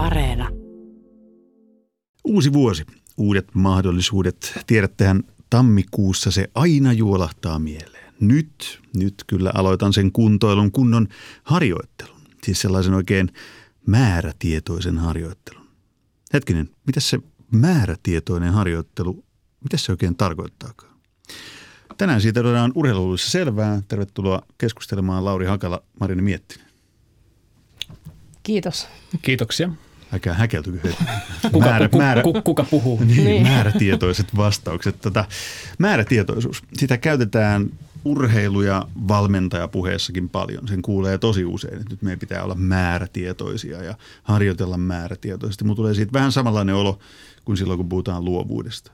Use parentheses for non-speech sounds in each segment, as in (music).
Areena. Uusi vuosi, uudet mahdollisuudet. Tiedättehän, tammikuussa se aina juolahtaa mieleen. Nyt, nyt kyllä aloitan sen kuntoilun kunnon harjoittelun. Siis sellaisen oikein määrätietoisen harjoittelun. Hetkinen, mitä se määrätietoinen harjoittelu, mitä se oikein tarkoittaakaan? Tänään siitä otetaan urheiluissa selvää. Tervetuloa keskustelemaan Lauri Hakala, Marini Miettinen. Kiitos. Kiitoksia. Älkää häkeltykö heti. (laughs) Kuka, määrä, ku, määrä, ku, kuka puhuu? Niin, niin. Määrätietoiset vastaukset. Tota, määrätietoisuus, sitä käytetään urheilu- ja valmentajapuheessakin paljon. Sen kuulee tosi usein, että nyt meidän pitää olla määrätietoisia ja harjoitella määrätietoisesti. Mutta tulee siitä vähän samanlainen olo kuin silloin, kun puhutaan luovuudesta.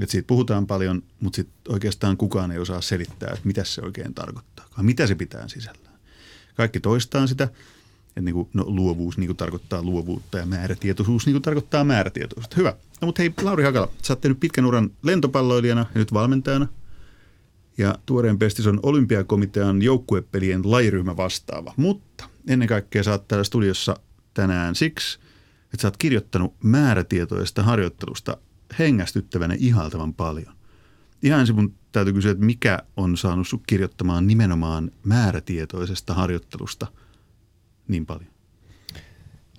Et siitä puhutaan paljon, mutta sit oikeastaan kukaan ei osaa selittää, että mitä se oikein tarkoittaa. Mitä se pitää sisällään. Kaikki toistaa sitä – että niin kuin, no, luovuus niin kuin tarkoittaa luovuutta ja määrätietoisuus niin kuin tarkoittaa määrätietoisuutta. Hyvä. No mutta hei, Lauri Hakala, sä oot tehnyt pitkän uran lentopalloilijana ja nyt valmentajana. Ja tuoreen pestis on olympiakomitean joukkuepelien lajiryhmä vastaava. Mutta ennen kaikkea sä oot täällä studiossa tänään siksi, että sä oot kirjoittanut määrätietoista harjoittelusta hengästyttävänä ihaltavan paljon. Ihan ensin mun täytyy kysyä, että mikä on saanut sut kirjoittamaan nimenomaan määrätietoisesta harjoittelusta – niin paljon?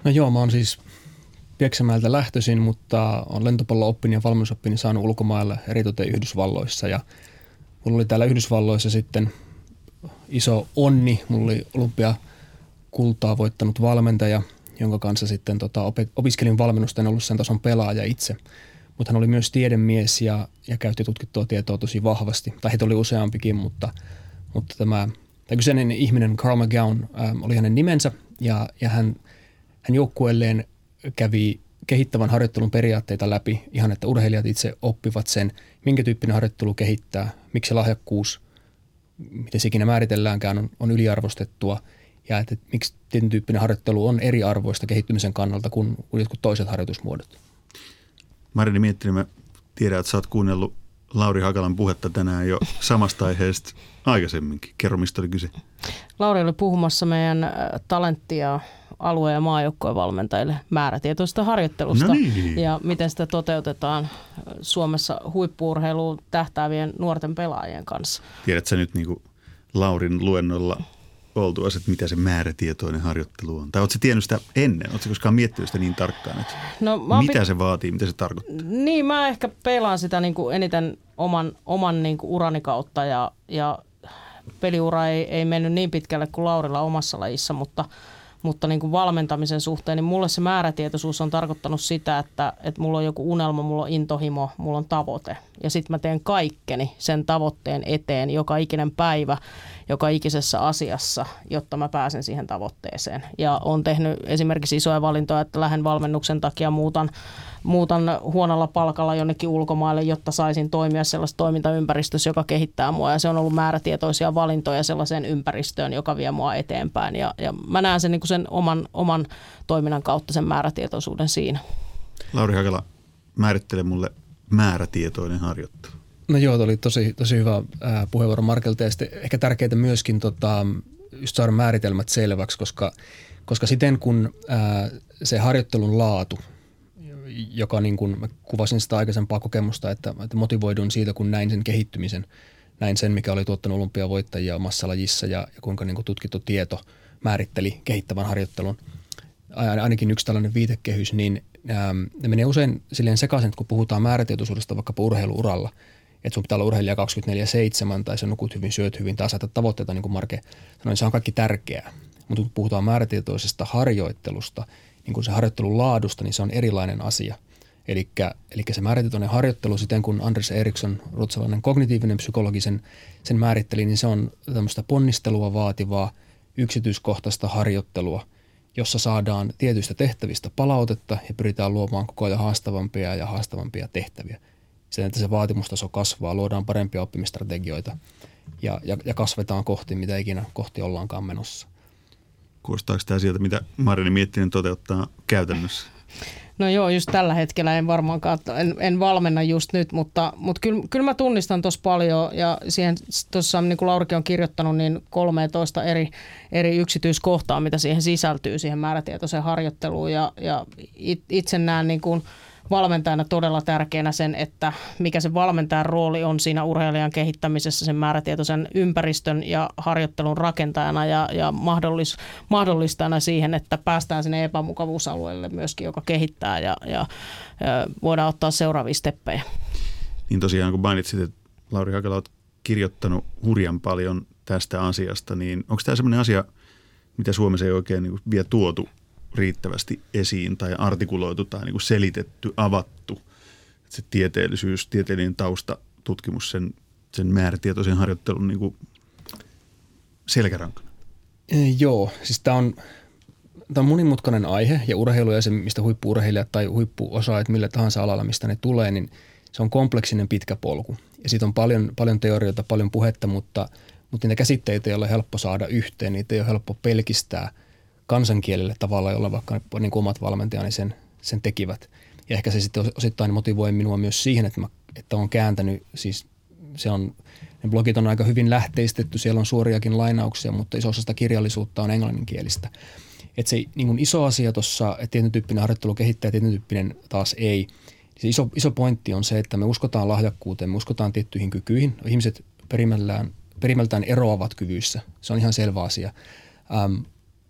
No joo, mä oon siis Pieksämäeltä lähtöisin, mutta on lentopallo-oppini ja valmennusoppini saanut ulkomailla eritoten Yhdysvalloissa. Ja mulla oli täällä Yhdysvalloissa sitten iso onni. Mulla oli olympia kultaa voittanut valmentaja, jonka kanssa sitten tota, opiskelin valmennusta, en ollut sen tason pelaaja itse. Mutta hän oli myös tiedemies ja, ja käytti tutkittua tietoa tosi vahvasti. Tai heitä oli useampikin, mutta, mutta tämä Tämä kyseinen ihminen, Carl McGowan, ähm, oli hänen nimensä ja, ja hän, hän joukkueelleen kävi kehittävän harjoittelun periaatteita läpi ihan, että urheilijat itse oppivat sen, minkä tyyppinen harjoittelu kehittää, miksi lahjakkuus, miten se ikinä määritelläänkään, on, on yliarvostettua ja että, että miksi tietyn tyyppinen harjoittelu on eriarvoista kehittymisen kannalta kuin jotkut toiset harjoitusmuodot. Marini Miettinen, mä tiedän, että sä oot kuunnellut Lauri Hakalan puhetta tänään jo samasta aiheesta aikaisemminkin. Kerro, mistä oli kyse. Lauri oli puhumassa meidän äh, talenttia alue- ja maajoukkojen valmentajille määrätietoisesta harjoittelusta no niin. ja miten sitä toteutetaan äh, Suomessa huippuurheiluun tähtäävien nuorten pelaajien kanssa. Tiedätkö nyt niin kuin Laurin luennolla oltua, että mitä se määrätietoinen harjoittelu on? Tai oletko tiennyt sitä ennen? Oletko koskaan miettinyt sitä niin tarkkaan, että no, mitä pit- se vaatii, mitä se tarkoittaa? Niin, mä ehkä pelaan sitä niin kuin eniten oman, oman niin kuin urani kautta ja, ja peliura ei, ei mennyt niin pitkälle kuin Laurilla omassa lajissa, mutta, mutta niin kuin valmentamisen suhteen, niin mulle se määrätietoisuus on tarkoittanut sitä, että, että mulla on joku unelma, mulla on intohimo, mulla on tavoite. Ja sitten mä teen kaikkeni sen tavoitteen eteen joka ikinen päivä joka ikisessä asiassa, jotta mä pääsen siihen tavoitteeseen. Ja on tehnyt esimerkiksi isoja valintoja, että lähden valmennuksen takia muutan, muutan huonolla palkalla jonnekin ulkomaille, jotta saisin toimia sellaisessa toimintaympäristössä, joka kehittää mua. Ja se on ollut määrätietoisia valintoja sellaiseen ympäristöön, joka vie mua eteenpäin. Ja, ja mä näen sen, niin sen oman, oman toiminnan kautta sen määrätietoisuuden siinä. Lauri Hakala, määrittele mulle määrätietoinen harjoittelu. No joo, oli tosi, tosi hyvä puheenvuoro Markelta ja ehkä tärkeää myöskin tota, just saada määritelmät selväksi, koska, koska siten kun ää, se harjoittelun laatu, joka niin kuin mä kuvasin sitä aikaisempaa kokemusta, että, että motivoidun siitä, kun näin sen kehittymisen, näin sen, mikä oli tuottanut olympiavoittajia omassa lajissa ja, ja kuinka niin kuin tutkittu tieto määritteli kehittävän harjoittelun. Ainakin yksi tällainen viitekehys, niin ne menee usein silleen sekaisin, kun puhutaan määrätietoisuudesta vaikkapa urheiluuralla – että sun pitää olla urheilija 24-7 tai sä nukut hyvin, syöt hyvin tai asetat tavoitteita, niin kuin Marke sanoi, niin se on kaikki tärkeää. Mutta kun puhutaan määrätietoisesta harjoittelusta, niin kuin se harjoittelun laadusta, niin se on erilainen asia. Eli se määrätietoinen harjoittelu, siten kun Anders Eriksson, ruotsalainen kognitiivinen psykologi, sen, sen määritteli, niin se on tämmöistä ponnistelua vaativaa, yksityiskohtaista harjoittelua, jossa saadaan tietyistä tehtävistä palautetta ja pyritään luomaan koko ajan haastavampia ja haastavampia tehtäviä sen, että se vaatimustaso kasvaa, luodaan parempia oppimistrategioita ja, ja, ja kasvetaan kohti, mitä ikinä kohti ollaankaan menossa. Kuulostaako tämä sieltä, mitä Marini Miettinen toteuttaa käytännössä? No joo, just tällä hetkellä en varmaankaan, en, en valmenna just nyt, mutta, mutta kyllä, kyllä mä tunnistan tuossa paljon ja siihen tuossa niin kuin Laurikin on kirjoittanut, niin 13 eri, eri yksityiskohtaa, mitä siihen sisältyy, siihen määrätietoiseen harjoitteluun ja, ja itse näen niin kuin – valmentajana todella tärkeänä sen, että mikä se valmentajan rooli on siinä urheilijan kehittämisessä sen määrätietoisen ympäristön ja harjoittelun rakentajana ja, ja mahdollis, mahdollistajana siihen, että päästään sinne epämukavuusalueelle myöskin, joka kehittää ja, ja, ja voidaan ottaa seuraavia steppejä. Niin tosiaan kun mainitsit, että Lauri Hakala olet kirjoittanut hurjan paljon tästä asiasta, niin onko tämä sellainen asia, mitä Suomessa ei oikein niin vielä tuotu riittävästi esiin tai artikuloitu tai niin kuin selitetty, avattu. Se tieteellisyys, tieteellinen tausta, tutkimus, sen, sen määrätietoisen harjoittelun niin kuin selkärankana. Joo, siis tämä on, tämä on monimutkainen aihe ja urheilu ja se, mistä huippuurheilijat tai huippuosaajat millä tahansa alalla, mistä ne tulee, niin se on kompleksinen pitkä polku. Ja siitä on paljon, paljon teorioita, paljon puhetta, mutta, mutta niitä käsitteitä ei ole helppo saada yhteen, niitä ei ole helppo pelkistää – kansankielelle tavalla, jolla vaikka niin kuin omat valmentajani sen, sen tekivät. Ja ehkä se sitten osittain motivoi minua myös siihen, että, mä, että olen kääntänyt, siis se on, ne blogit on aika hyvin lähteistetty, siellä on suoriakin lainauksia, mutta iso osa sitä kirjallisuutta on englanninkielistä. Että se niin kuin iso asia tuossa, että tietyn tyyppinen harjoittelu kehittää tietyn tyyppinen taas ei. Se iso, iso pointti on se, että me uskotaan lahjakkuuteen, me uskotaan tiettyihin kykyihin. Ihmiset perimältään, perimältään eroavat kyvyissä. Se on ihan selvä asia. Ähm,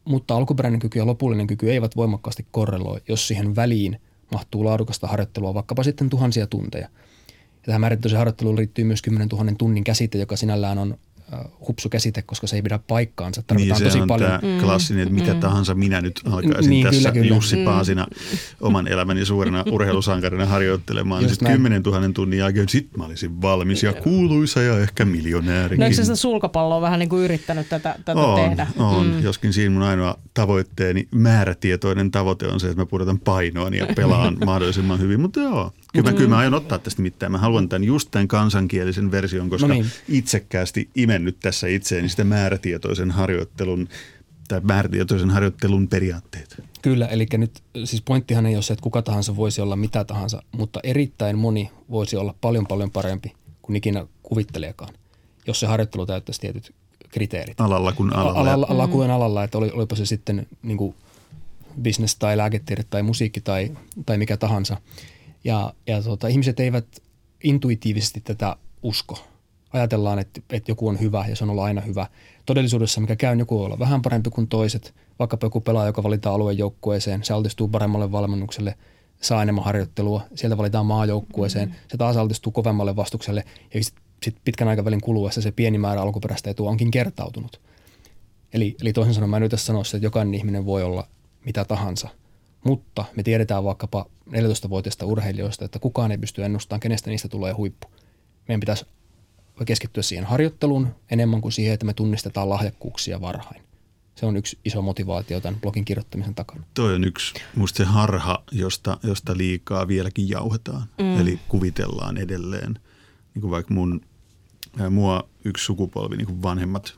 mutta alkuperäinen kyky ja lopullinen kyky eivät voimakkaasti korreloi, jos siihen väliin mahtuu laadukasta harjoittelua, vaikkapa sitten tuhansia tunteja. Ja tähän määrittäiseen harjoitteluun liittyy myös 10 000 tunnin käsite, joka sinällään on hupsu käsite, koska se ei pidä paikkaansa. Tarvitaan niin, tosi on paljon. tämä klassinen, että mitä mm. tahansa minä nyt alkaisin niin, tässä kyllä, kyllä. Jussi mm. Paasina oman elämäni suurena (laughs) urheilusankarina harjoittelemaan. Just sitten 10 000 tunnin jälkeen sit mä olisin valmis ja kuuluisa ja ehkä miljonäärikin. No eikö sitä sulkapalloa vähän niin kuin yrittänyt tätä, tätä on, tehdä? On, mm. joskin siinä mun ainoa tavoitteeni, määrätietoinen tavoite on se, että mä pudotan painoa ja pelaan (laughs) mahdollisimman hyvin. Mutta joo, Kyllä, mm. kyllä mä aion ottaa tästä mitään. Mä haluan tämän just tämän kansankielisen version, koska no niin. itsekkäästi imennyt tässä itseeni sitä määrätietoisen harjoittelun tai määrätietoisen harjoittelun periaatteet. Kyllä, eli nyt siis pointtihan ei ole se, että kuka tahansa voisi olla mitä tahansa, mutta erittäin moni voisi olla paljon paljon parempi kuin ikinä kuvitteleekaan, jos se harjoittelu täyttäisi tietyt kriteerit. Alalla kuin alalla. Alalla, alalla kuin alalla, että oli, olipa se sitten niin kuin business tai lääketiede tai musiikki tai, tai mikä tahansa – ja, ja tota, ihmiset eivät intuitiivisesti tätä usko. Ajatellaan, että, että joku on hyvä ja se on ollut aina hyvä. Todellisuudessa, mikä käy, joku voi olla vähän parempi kuin toiset. Vaikkapa joku pelaaja, joka valitaan aluejoukkueeseen, se altistuu paremmalle valmennukselle, saa enemmän harjoittelua, sieltä valitaan maajoukkueeseen, mm-hmm. se taas altistuu kovemmalle vastukselle ja sitten sit pitkän aikavälin kuluessa se pieni määrä alkuperäistä etua onkin kertautunut. Eli, eli toisin sanoen mä en nyt sanoa että jokainen ihminen voi olla mitä tahansa – mutta me tiedetään vaikkapa 14-vuotiaista urheilijoista, että kukaan ei pysty ennustamaan, kenestä niistä tulee huippu. Meidän pitäisi keskittyä siihen harjoitteluun enemmän kuin siihen, että me tunnistetaan lahjakkuuksia varhain. Se on yksi iso motivaatio tämän blogin kirjoittamisen takana. Toi on yksi, musta se harha, josta, josta liikaa vieläkin jauhetaan. Mm. Eli kuvitellaan edelleen. Niin kuin vaikka mun, mua yksi sukupolvi, niin kuin vanhemmat,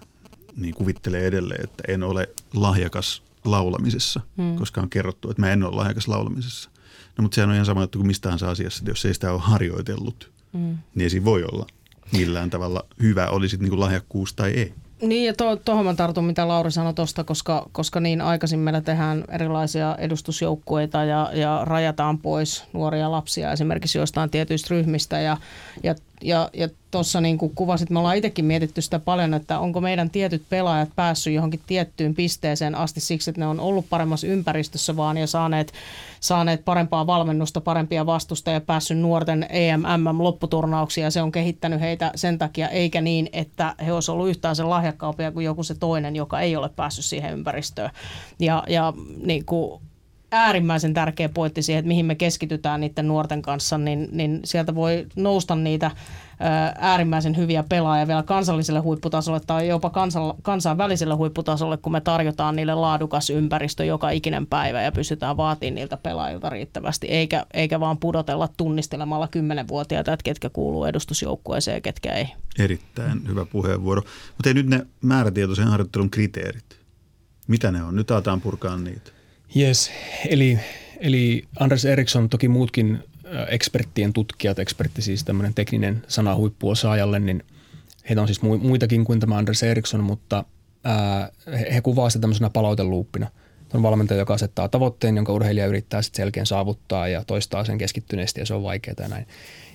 niin kuvittelee edelleen, että en ole lahjakas laulamisessa, hmm. koska on kerrottu, että mä en ole lahjakas laulamisessa. No mutta sehän on ihan sama juttu kuin mistä asiassa, että jos ei sitä ole harjoitellut, hmm. niin ei siinä voi olla millään tavalla hyvä, olisi niin kuin lahjakkuus tai ei. Niin ja tuohon to, mä tartun, mitä Lauri sanoi tuosta, koska, koska niin aikaisin meillä tehdään erilaisia edustusjoukkueita ja, ja rajataan pois nuoria lapsia esimerkiksi joistain tietyistä ryhmistä ja, ja ja, ja tuossa niin kuin kuvasit, me ollaan itsekin mietitty sitä paljon, että onko meidän tietyt pelaajat päässyt johonkin tiettyyn pisteeseen asti siksi, että ne on ollut paremmassa ympäristössä vaan ja saaneet, saaneet parempaa valmennusta, parempia vastusta ja päässyt nuorten EMMM-lopputurnauksia ja se on kehittänyt heitä sen takia, eikä niin, että he olisivat ollut yhtään sen lahjakkaampia kuin joku se toinen, joka ei ole päässyt siihen ympäristöön. Ja, ja niin kuin äärimmäisen tärkeä pointti siihen, että mihin me keskitytään niiden nuorten kanssa, niin, niin sieltä voi nousta niitä äärimmäisen hyviä pelaajia vielä kansalliselle huipputasolle tai jopa kansainväliselle huipputasolle, kun me tarjotaan niille laadukas ympäristö joka ikinen päivä ja pystytään vaatimaan niiltä pelaajilta riittävästi, eikä, eikä vaan pudotella tunnistelemalla kymmenenvuotiaita, että ketkä kuuluu edustusjoukkueeseen ja ketkä ei. Erittäin hyvä puheenvuoro. Mutta nyt ne määrätietoisen harjoittelun kriteerit. Mitä ne on? Nyt aletaan purkaa niitä. Yes, eli, eli Anders Eriksson, toki muutkin eksperttien tutkijat, ekspertti siis tämmöinen tekninen sana huippuosaajalle, niin heitä on siis muitakin kuin tämä Anders Eriksson, mutta ää, he kuvaavat sitä tämmöisenä palauteluuppina. On valmentaja, joka asettaa tavoitteen, jonka urheilija yrittää sitten selkeän saavuttaa ja toistaa sen keskittyneesti ja se on vaikeaa näin.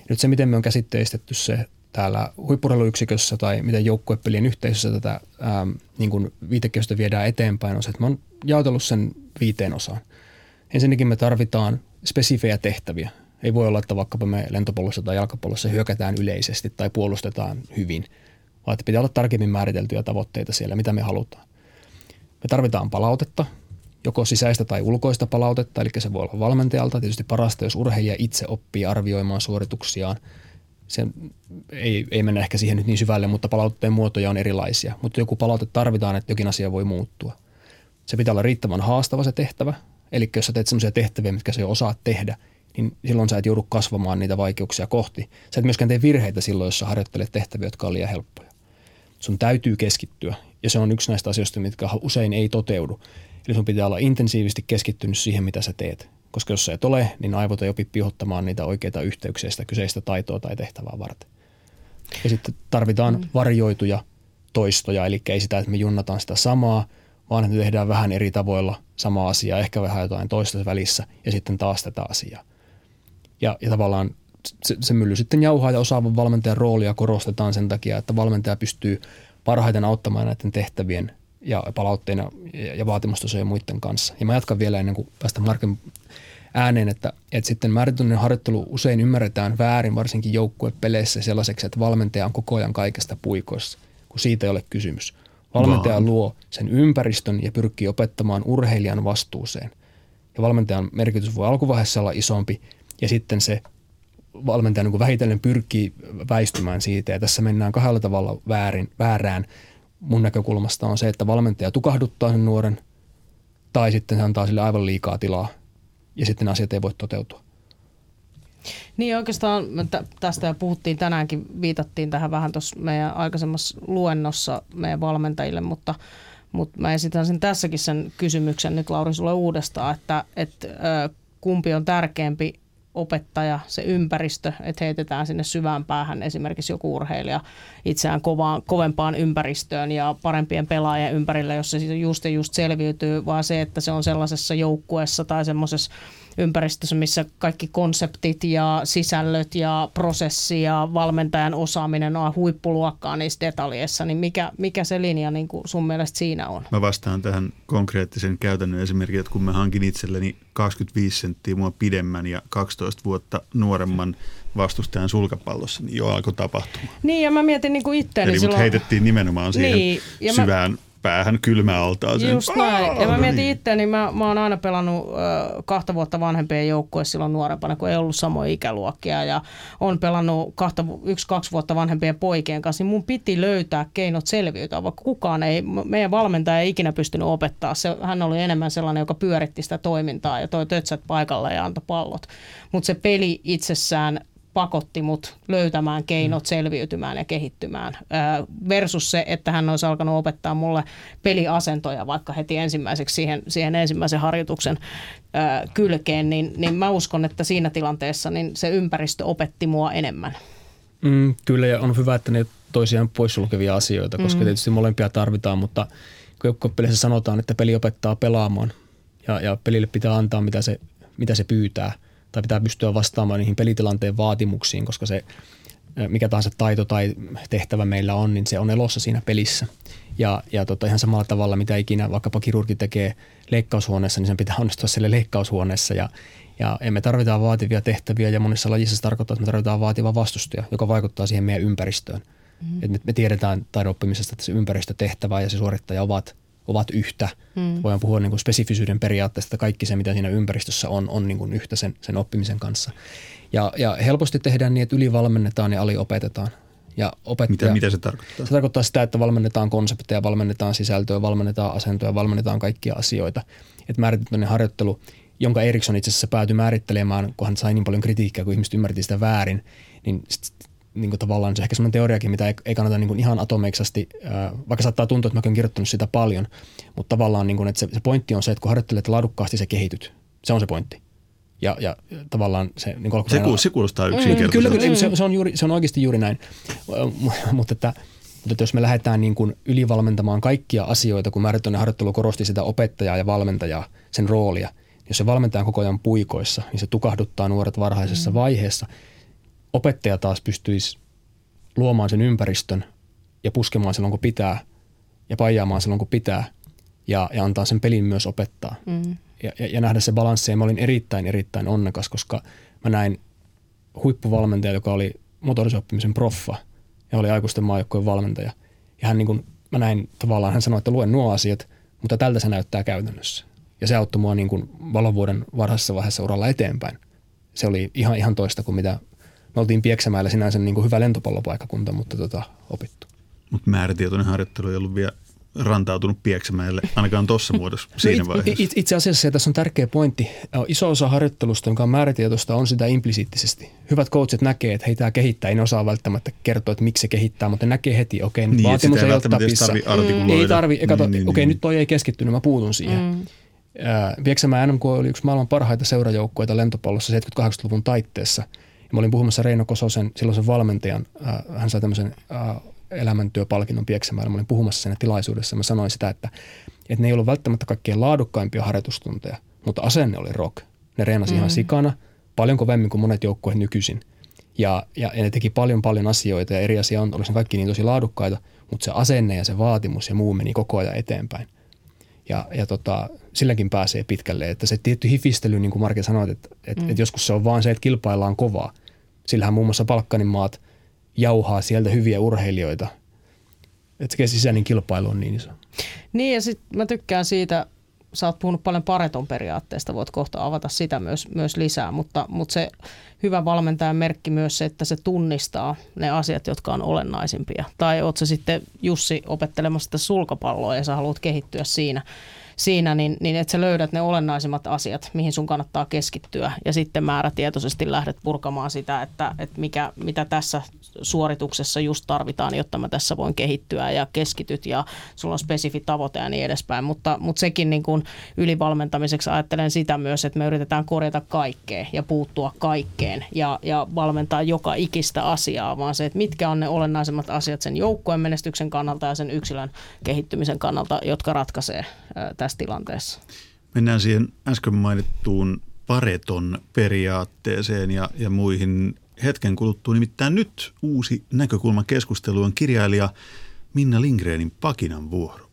Nyt se, miten me on käsitteistetty se täällä huippurheiluyksikössä tai miten joukkuepelien yhteisössä tätä ää, niin kuin viitekehystä viedään eteenpäin, on se, että mä oon jaotellut sen viiteen osaan. Ensinnäkin me tarvitaan spesifejä tehtäviä. Ei voi olla, että vaikkapa me lentopallossa tai jalkapallossa hyökätään yleisesti tai puolustetaan hyvin, vaan että pitää olla tarkemmin määriteltyjä tavoitteita siellä, mitä me halutaan. Me tarvitaan palautetta, joko sisäistä tai ulkoista palautetta, eli se voi olla valmentajalta. Tietysti parasta, jos urheilija itse oppii arvioimaan suorituksiaan. Se ei, ei mennä ehkä siihen nyt niin syvälle, mutta palautteen muotoja on erilaisia. Mutta joku palaute tarvitaan, että jokin asia voi muuttua. Se pitää olla riittävän haastava se tehtävä. Eli jos sä teet sellaisia tehtäviä, mitkä sä jo osaat tehdä, niin silloin sä et joudu kasvamaan niitä vaikeuksia kohti. Sä et myöskään tee virheitä silloin, jos sä harjoittelet tehtäviä, jotka on liian helppoja. Sun täytyy keskittyä, ja se on yksi näistä asioista, mitkä usein ei toteudu. Eli sun pitää olla intensiivisesti keskittynyt siihen, mitä sä teet. Koska jos se et ole, niin aivot ei opi pihottamaan niitä oikeita yhteyksiä sitä kyseistä taitoa tai tehtävää varten. Ja sitten tarvitaan mm. varjoituja toistoja, eli ei sitä, että me junnataan sitä samaa, vaan että tehdään vähän eri tavoilla sama asia, ehkä vähän jotain toista välissä ja sitten taas tätä asiaa. Ja, ja tavallaan se, se mylly sitten jauhaa ja osaavan valmentajan roolia korostetaan sen takia, että valmentaja pystyy parhaiten auttamaan näiden tehtävien ja palautteina ja vaatimustasojen muiden kanssa. Ja mä jatkan vielä ennen kuin päästä Marken ääneen, että, että sitten määrätyinen harjoittelu usein ymmärretään väärin, varsinkin joukkuepeleissä sellaiseksi, että valmentaja on koko ajan kaikesta puikoissa, kun siitä ei ole kysymys. Valmentaja Vaan. luo sen ympäristön ja pyrkii opettamaan urheilijan vastuuseen. Ja valmentajan merkitys voi alkuvaiheessa olla isompi ja sitten se valmentaja niin vähitellen pyrkii väistymään siitä. Ja tässä mennään kahdella tavalla väärin, väärään mun näkökulmasta on se, että valmentaja tukahduttaa sen nuoren tai sitten se antaa sille aivan liikaa tilaa ja sitten asiat ei voi toteutua. Niin oikeastaan tästä jo puhuttiin tänäänkin, viitattiin tähän vähän tuossa meidän aikaisemmassa luennossa meidän valmentajille, mutta, mutta mä esitän sen tässäkin sen kysymyksen nyt Lauri sulle uudestaan, että, että kumpi on tärkeämpi opettaja, se ympäristö, että heitetään sinne syvään päähän esimerkiksi joku urheilija itseään kovaan, kovempaan ympäristöön ja parempien pelaajien ympärillä, jossa se just ja just selviytyy, vaan se, että se on sellaisessa joukkueessa tai semmoisessa ympäristössä, missä kaikki konseptit ja sisällöt ja prosessi ja valmentajan osaaminen on huippuluokkaa niissä detaljeissa, niin mikä, mikä se linja niin kuin sun mielestä siinä on? Mä vastaan tähän konkreettisen käytännön esimerkin, että kun mä hankin itselleni 25 senttiä mua pidemmän ja 12 vuotta nuoremman vastustajan sulkapallossa, niin jo alkoi tapahtua. Niin, ja mä mietin niin kuin itseäni Eli silloin... heitettiin nimenomaan siihen niin, syvään mä päähän kylmäaltaaseen. Just näin. Ja mä mietin niin. itse, niin mä, mä oon aina pelannut ö, kahta vuotta vanhempien joukkueessa silloin nuorempana, kun ei ollut samoja ikäluokkia. Ja on pelannut kahta, yksi-kaksi vuotta vanhempien poikien kanssa, niin mun piti löytää keinot selviytyä, vaikka kukaan ei, meidän valmentaja ei ikinä pystynyt opettaa. Se, hän oli enemmän sellainen, joka pyöritti sitä toimintaa ja toi tötsät paikalle ja antoi pallot. Mutta se peli itsessään pakotti mut löytämään keinot mm. selviytymään ja kehittymään. Versus se, että hän olisi alkanut opettaa mulle peliasentoja vaikka heti ensimmäiseksi siihen, siihen ensimmäisen harjoituksen kylkeen, niin, niin mä uskon, että siinä tilanteessa niin se ympäristö opetti mua enemmän. Mm, kyllä ja on hyvä, että ne toisiaan poissulkevia asioita, koska mm. tietysti molempia tarvitaan, mutta kun pelissä sanotaan, että peli opettaa pelaamaan ja, ja pelille pitää antaa mitä se, mitä se pyytää – tai pitää pystyä vastaamaan niihin pelitilanteen vaatimuksiin, koska se mikä tahansa taito tai tehtävä meillä on, niin se on elossa siinä pelissä. Ja, ja tota, ihan samalla tavalla, mitä ikinä vaikkapa kirurgi tekee leikkaushuoneessa, niin sen pitää (laughs) onnistua siellä leikkaushuoneessa. Ja, ja emme tarvita vaativia tehtäviä ja monissa lajissa se tarkoittaa, että me tarvitaan vaativa vastustaja, joka vaikuttaa siihen meidän ympäristöön. Mm-hmm. Et me, me tiedetään taidoppimisesta, että se ympäristötehtävä ja se suorittaja ovat ovat yhtä. Mm. Voidaan puhua niin kuin spesifisyyden periaatteesta, kaikki se mitä siinä ympäristössä on, on niin kuin yhtä sen, sen oppimisen kanssa. Ja, ja helposti tehdään niin, että ylivalmennetaan ja aliopetetaan. Ja opettaja, mitä, mitä se tarkoittaa? Se tarkoittaa sitä, että valmennetaan konsepteja, valmennetaan sisältöä, valmennetaan asentoja, valmennetaan kaikkia asioita. Että määritettyinen harjoittelu, jonka Eriksson itse asiassa päätyi määrittelemään, kun hän sai niin paljon kritiikkiä, kun ihmiset ymmärti sitä väärin, niin niin kuin tavallaan se ehkä semmoinen teoriakin, mitä ei, ei kannata niin kuin ihan atomeiksasti, vaikka saattaa tuntua, että mä olen kirjoittanut sitä paljon, mutta tavallaan niin kuin, että se, se pointti on se, että kun harjoittelet laadukkaasti, se kehityt. Se on se pointti. Ja, ja tavallaan se... Niin se, kuulostaa, se kuulostaa yksinkertaisesti. Kyllä, kyllä se, se, on juuri, se on oikeasti juuri näin. mutta että, mutta että jos me lähdetään niin kuin ylivalmentamaan kaikkia asioita, kun määrättöinen harjoittelu korosti sitä opettajaa ja valmentajaa, sen roolia, niin jos se valmentaja on koko ajan puikoissa, niin se tukahduttaa nuoret varhaisessa mm. vaiheessa. Opettaja taas pystyisi luomaan sen ympäristön ja puskemaan silloin, kun pitää ja paijaamaan silloin, kun pitää ja, ja antaa sen pelin myös opettaa. Mm. Ja, ja, ja nähdä se balanssi. Ja mä olin erittäin, erittäin onnekas, koska mä näin huippuvalmentaja, joka oli motorisoppimisen proffa ja oli aikuisten maajoukkojen valmentaja. Ja hän niin kuin, mä näin tavallaan, hän sanoi, että luen nuo asiat, mutta tältä se näyttää käytännössä. Ja se auttoi mua niin kuin valovuoden varhaisessa vaiheessa uralla eteenpäin. Se oli ihan, ihan toista kuin mitä me oltiin Pieksämäellä sinänsä niin kuin hyvä lentopallopaikkakunta, mutta tota, opittu. Mutta määrätietoinen harjoittelu ei ollut vielä rantautunut Pieksämäelle, ainakaan tuossa muodossa no siinä no vaiheessa. It, itse asiassa tässä on tärkeä pointti. Iso osa harjoittelusta, jonka on määrätietoista, on sitä implisiittisesti. Hyvät coachit näkee, että hei tämä kehittää, ei ne osaa välttämättä kertoa, että miksi se kehittää, mutta ne näkee heti, okei, okay, niin, vaatimus ei ole tapissa. Mm. Ei tarvi, kato, niin, niin, okei, okay, niin. nyt toi ei keskittynyt, mä puutun siihen. Mm. Pieksämään NMK oli yksi maailman parhaita seurajoukkueita lentopallossa 78-luvun taitteessa. Ja mä olin puhumassa Reino Kososen, silloisen valmentajan, hän sai tämmöisen elämäntyöpalkinnon Pieksämäellä. Mä olin puhumassa siinä tilaisuudessa. Mä sanoin sitä, että, että ne ei ollut välttämättä kaikkein laadukkaimpia harjoitustunteja, mutta asenne oli rock. Ne reenasi mm. ihan sikana, paljon kovemmin kuin monet joukkueet nykyisin. Ja, ja, ja ne teki paljon paljon asioita ja eri asia on, olisi kaikki niin tosi laadukkaita, mutta se asenne ja se vaatimus ja muu meni koko ajan eteenpäin. Ja, ja tota, silläkin pääsee pitkälle, että se tietty hifistely, niin kuin Marke sanoi, että, että, mm. että joskus se on vaan se, että kilpaillaan kovaa. Sillähän muun muassa Balkanin maat – jauhaa sieltä hyviä urheilijoita. Että se sisäinen kilpailu on niin iso. Niin ja sitten mä tykkään siitä, sä oot puhunut paljon pareton periaatteesta, voit kohta avata sitä myös, myös lisää, mutta, mutta se hyvä valmentajan merkki myös se, että se tunnistaa ne asiat, jotka on olennaisimpia. Tai oot se sitten Jussi opettelemassa sitä sulkapalloa ja sä haluat kehittyä siinä – siinä, niin, niin että sä löydät ne olennaisimmat asiat, mihin sun kannattaa keskittyä ja sitten määrätietoisesti lähdet purkamaan sitä, että, että mikä, mitä tässä suorituksessa just tarvitaan, jotta mä tässä voin kehittyä ja keskityt ja sulla on spesifi tavoite ja niin edespäin. Mutta, mutta sekin niin kuin ylivalmentamiseksi ajattelen sitä myös, että me yritetään korjata kaikkea ja puuttua kaikkeen ja, ja valmentaa joka ikistä asiaa, vaan se, että mitkä on ne olennaisimmat asiat sen joukkueen menestyksen kannalta ja sen yksilön kehittymisen kannalta, jotka ratkaisee tässä tilanteessa. Mennään siihen äsken mainittuun Pareton periaatteeseen ja, ja muihin hetken kuluttua. Nimittäin nyt uusi näkökulma keskusteluun kirjailija Minna Lindgrenin Pakinan vuoro.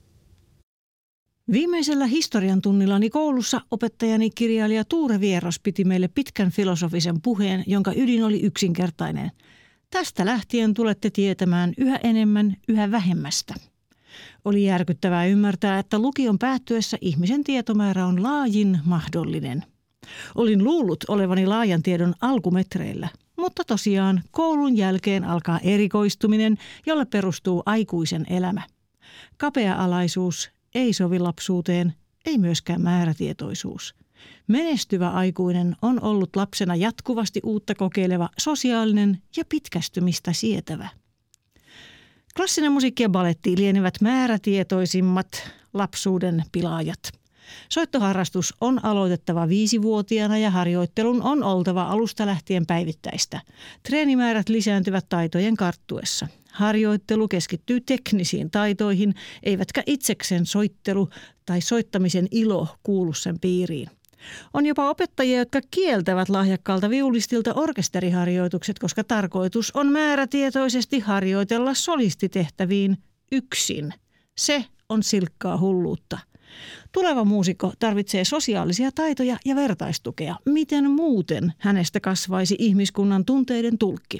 Viimeisellä historian tunnillani koulussa opettajani kirjailija Tuure Vieros piti meille pitkän filosofisen puheen, jonka ydin oli yksinkertainen. Tästä lähtien tulette tietämään yhä enemmän yhä vähemmästä – oli järkyttävää ymmärtää, että lukion päättyessä ihmisen tietomäärä on laajin mahdollinen. Olin luullut olevani laajan tiedon alkumetreillä, mutta tosiaan koulun jälkeen alkaa erikoistuminen, jolle perustuu aikuisen elämä. Kapea-alaisuus ei sovi lapsuuteen, ei myöskään määrätietoisuus. Menestyvä aikuinen on ollut lapsena jatkuvasti uutta kokeileva, sosiaalinen ja pitkästymistä sietävä – Klassinen musiikki ja baletti lienevät määrätietoisimmat lapsuuden pilaajat. Soittoharrastus on aloitettava viisivuotiaana ja harjoittelun on oltava alusta lähtien päivittäistä. Treenimäärät lisääntyvät taitojen karttuessa. Harjoittelu keskittyy teknisiin taitoihin, eivätkä itsekseen soittelu tai soittamisen ilo kuulu sen piiriin. On jopa opettajia, jotka kieltävät lahjakkaalta viulistilta orkesteriharjoitukset, koska tarkoitus on määrätietoisesti harjoitella solistitehtäviin yksin. Se on silkkaa hulluutta. Tuleva muusikko tarvitsee sosiaalisia taitoja ja vertaistukea. Miten muuten hänestä kasvaisi ihmiskunnan tunteiden tulkki?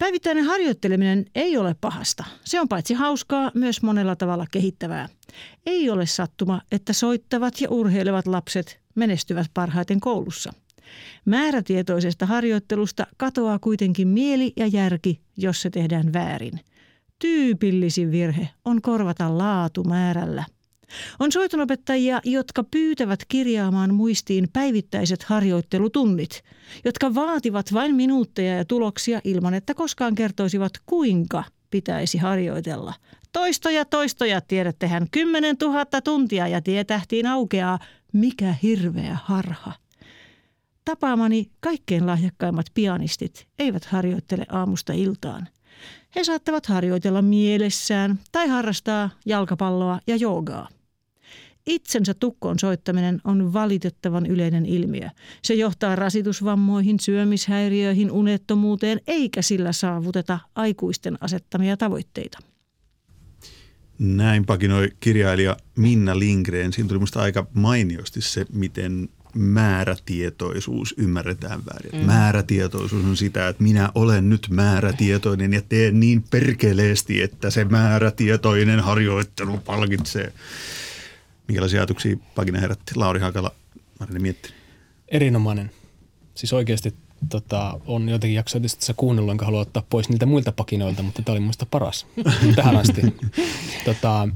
Päivittäinen harjoitteleminen ei ole pahasta. Se on paitsi hauskaa, myös monella tavalla kehittävää. Ei ole sattuma, että soittavat ja urheilevat lapset menestyvät parhaiten koulussa. Määrätietoisesta harjoittelusta katoaa kuitenkin mieli ja järki, jos se tehdään väärin. Tyypillisin virhe on korvata laatu määrällä – on soitonopettajia, jotka pyytävät kirjaamaan muistiin päivittäiset harjoittelutunnit, jotka vaativat vain minuutteja ja tuloksia ilman, että koskaan kertoisivat, kuinka pitäisi harjoitella. Toistoja, toistoja, tiedättehän, 10 000 tuntia ja tietähtiin aukeaa, mikä hirveä harha. Tapaamani kaikkein lahjakkaimmat pianistit eivät harjoittele aamusta iltaan. He saattavat harjoitella mielessään tai harrastaa jalkapalloa ja joogaa. Itsensä tukkoon soittaminen on valitettavan yleinen ilmiö. Se johtaa rasitusvammoihin, syömishäiriöihin, unettomuuteen, eikä sillä saavuteta aikuisten asettamia tavoitteita. Näin pakinoi kirjailija Minna Lindgren. Siinä tuli minusta aika mainiosti se, miten määrätietoisuus ymmärretään väärin. Mm. Määrätietoisuus on sitä, että minä olen nyt määrätietoinen ja teen niin perkeleesti, että se määrätietoinen harjoittelu palkitsee. Minkälaisia ajatuksia Pagina herätti Lauri Hakala? Marini mietti. Erinomainen. Siis oikeasti tota, on jotenkin jaksoja tässä kuunnellut, enkä halua ottaa pois niiltä muilta pakinoilta, mutta tämä oli minusta paras (laughs) tähän asti. tota,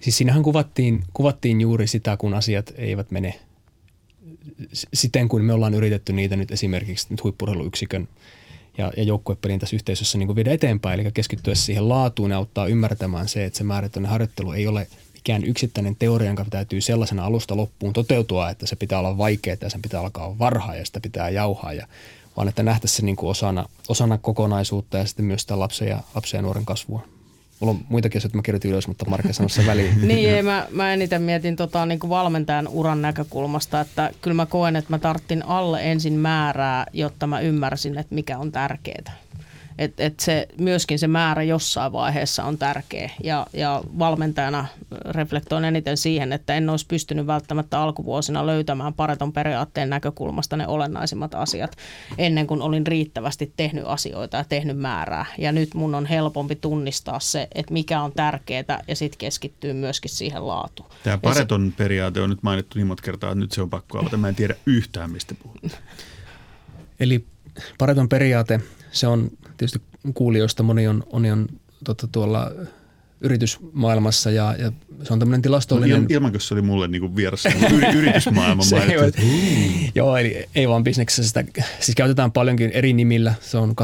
siis siinähän kuvattiin, kuvattiin juuri sitä, kun asiat eivät mene siten, kuin me ollaan yritetty niitä nyt esimerkiksi nyt huippurheiluyksikön ja, ja joukkuepelin tässä yhteisössä niin viedä eteenpäin, eli keskittyä siihen laatuun ja auttaa ymmärtämään se, että se määrätön harjoittelu ei ole mikään yksittäinen teoria, jonka täytyy sellaisena alusta loppuun toteutua, että se pitää olla vaikeaa ja sen pitää alkaa varhaa ja sitä pitää jauhaa, ja, vaan että nähtäisiin se niin kuin osana, osana kokonaisuutta ja sitten myös sitä lapsen ja, lapsen ja nuoren kasvua. Mulla on muitakin asioita, mä kirjoitin ylös, mutta Marke sanoi se väliin. (laughs) niin, ei, mä, mä eniten mietin tota, niin kuin valmentajan uran näkökulmasta, että kyllä mä koen, että mä tarttin alle ensin määrää, jotta mä ymmärsin, että mikä on tärkeää. Että et se, myöskin se määrä jossain vaiheessa on tärkeä. Ja, ja valmentajana reflektoin eniten siihen, että en olisi pystynyt välttämättä alkuvuosina löytämään pareton periaatteen näkökulmasta ne olennaisimmat asiat ennen kuin olin riittävästi tehnyt asioita ja tehnyt määrää. Ja nyt mun on helpompi tunnistaa se, että mikä on tärkeää ja sitten keskittyy myöskin siihen laatuun. Tämä pareton se, periaate on nyt mainittu niin monta kertaa, että nyt se on pakko avata. Mä en tiedä yhtään, mistä puhut. Eli pareton periaate, se on tietysti kuulijoista moni on, on, on totta, tuolla yritysmaailmassa ja, ja se on tämmöinen tilastollinen... No, ilman, se oli mulle niin kuin vieras (laughs) yritysmaailman mainittu. Joo, eli ei vaan bisneksessä sitä, siis käytetään paljonkin eri nimillä. Se on 80-20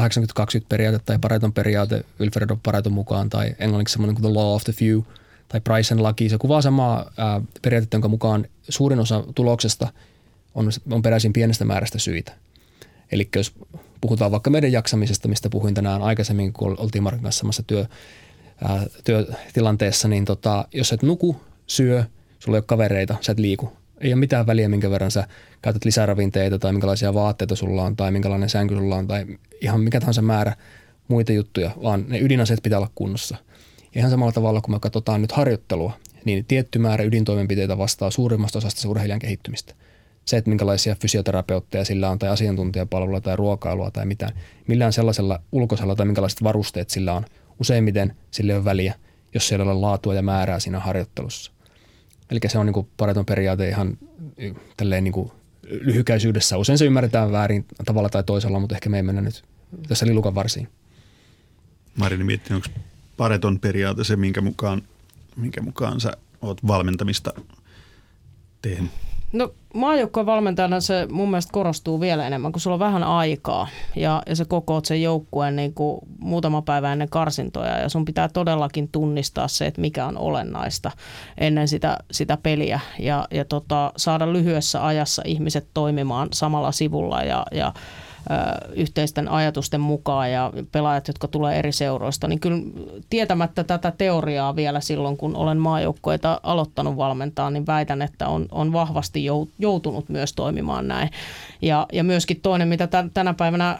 periaate tai Pareton periaate Wilfredo Pareton mukaan tai englanniksi semmoinen kuin the law of the few tai Price'n laki. Se kuvaa samaa ää, periaatetta, jonka mukaan suurin osa tuloksesta on, on peräisin pienestä määrästä syitä. Eli jos puhutaan vaikka meidän jaksamisesta, mistä puhuin tänään aikaisemmin, kun oltiin Markin kanssa samassa työ, ää, työtilanteessa, niin tota, jos et nuku, syö, sulla ei ole kavereita, sä et liiku. Ei ole mitään väliä, minkä verran sä käytät lisäravinteita tai minkälaisia vaatteita sulla on tai minkälainen sänky sulla on tai ihan mikä tahansa määrä muita juttuja, vaan ne ydinaseet pitää olla kunnossa. Ja ihan samalla tavalla, kun me katsotaan nyt harjoittelua, niin tietty määrä ydintoimenpiteitä vastaa suurimmasta osasta urheilijan kehittymistä – se, että minkälaisia fysioterapeutteja sillä on tai asiantuntijapalvelua tai ruokailua tai mitään. Millään sellaisella ulkoisella tai minkälaiset varusteet sillä on. Useimmiten sillä on väliä, jos siellä on laatua ja määrää siinä harjoittelussa. Eli se on niin pareton periaate ihan tälleen niin kuin lyhykäisyydessä. Usein se ymmärretään väärin tavalla tai toisella, mutta ehkä me ei mennä nyt tässä lilukan varsiin. Marini miettii, onko pareton periaate se, minkä mukaan, minkä mukaan sä oot valmentamista tehnyt? No maajoukkojen valmentajana se mun mielestä korostuu vielä enemmän, kun sulla on vähän aikaa ja, ja sä kokoot sen joukkueen niin kuin muutama päivä ennen karsintoja ja sun pitää todellakin tunnistaa se, että mikä on olennaista ennen sitä, sitä peliä ja, ja tota, saada lyhyessä ajassa ihmiset toimimaan samalla sivulla ja, ja yhteisten ajatusten mukaan ja pelaajat, jotka tulee eri seuroista, niin kyllä tietämättä tätä teoriaa vielä silloin, kun olen maajoukkoita aloittanut valmentaa, niin väitän, että on, on vahvasti joutunut myös toimimaan näin. Ja, ja myöskin toinen, mitä tänä päivänä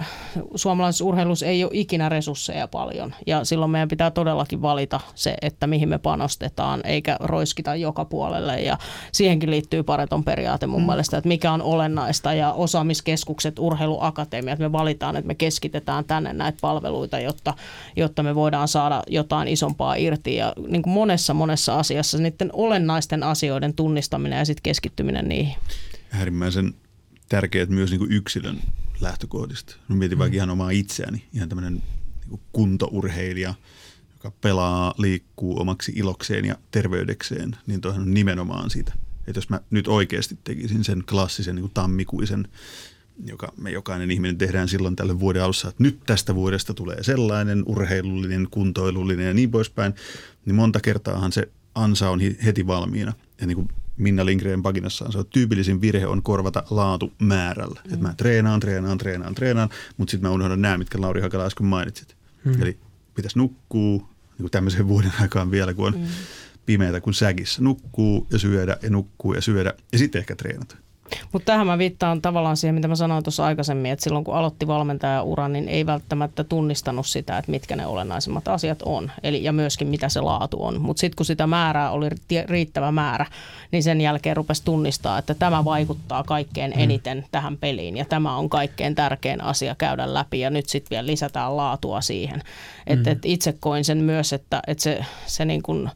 suomalaisessa urheilussa ei ole ikinä resursseja paljon. Ja silloin meidän pitää todellakin valita se, että mihin me panostetaan, eikä roiskita joka puolelle. Ja siihenkin liittyy pareton periaate mun mm. mielestä, että mikä on olennaista. Ja osaamiskeskukset, urheiluakatemiat, me valitaan, että me keskitetään tänne näitä palveluita, jotta, jotta me voidaan saada jotain isompaa irti. Ja niin kuin monessa monessa asiassa niiden olennaisten asioiden tunnistaminen ja sitten keskittyminen niihin. Äärimmäisen tärkeät myös niin kuin yksilön lähtökohdista. Mä mietin vaikka ihan omaa itseäni, ihan tämmöinen niin kuntourheilija, joka pelaa, liikkuu omaksi ilokseen ja terveydekseen, niin toihan on nimenomaan sitä. Että jos mä nyt oikeasti tekisin sen klassisen niin kuin tammikuisen, joka me jokainen ihminen tehdään silloin tälle vuoden alussa, että nyt tästä vuodesta tulee sellainen urheilullinen, kuntoilullinen ja niin poispäin, niin monta kertaahan se ansa on heti valmiina. Ja niin kuin Minna Lindgren pakinassaan. Se on tyypillisin virhe on korvata laatu määrällä. Mm. Että mä treenaan, treenaan, treenaan, treenaan, mutta sitten mä unohdan nämä, mitkä Lauri Hakala äsken mainitsit. Mm. Eli pitäisi nukkuu, niin kuin tämmöisen vuoden aikaan vielä, kun on mm. pimeätä kuin säkissä. Nukkuu ja syödä ja nukkuu ja syödä ja sitten ehkä treenata. Mutta tähän mä viittaan tavallaan siihen, mitä mä sanoin tuossa aikaisemmin, että silloin kun aloitti valmentajauran, niin ei välttämättä tunnistanut sitä, että mitkä ne olennaisimmat asiat on, eli ja myöskin mitä se laatu on. Mutta sitten kun sitä määrää oli riittävä määrä, niin sen jälkeen rupesi tunnistaa, että tämä vaikuttaa kaikkein mm. eniten mm. tähän peliin ja tämä on kaikkein tärkein asia käydä läpi ja nyt sitten vielä lisätään laatua siihen. Että mm. et itse koin sen myös, että, että se, se niin kuin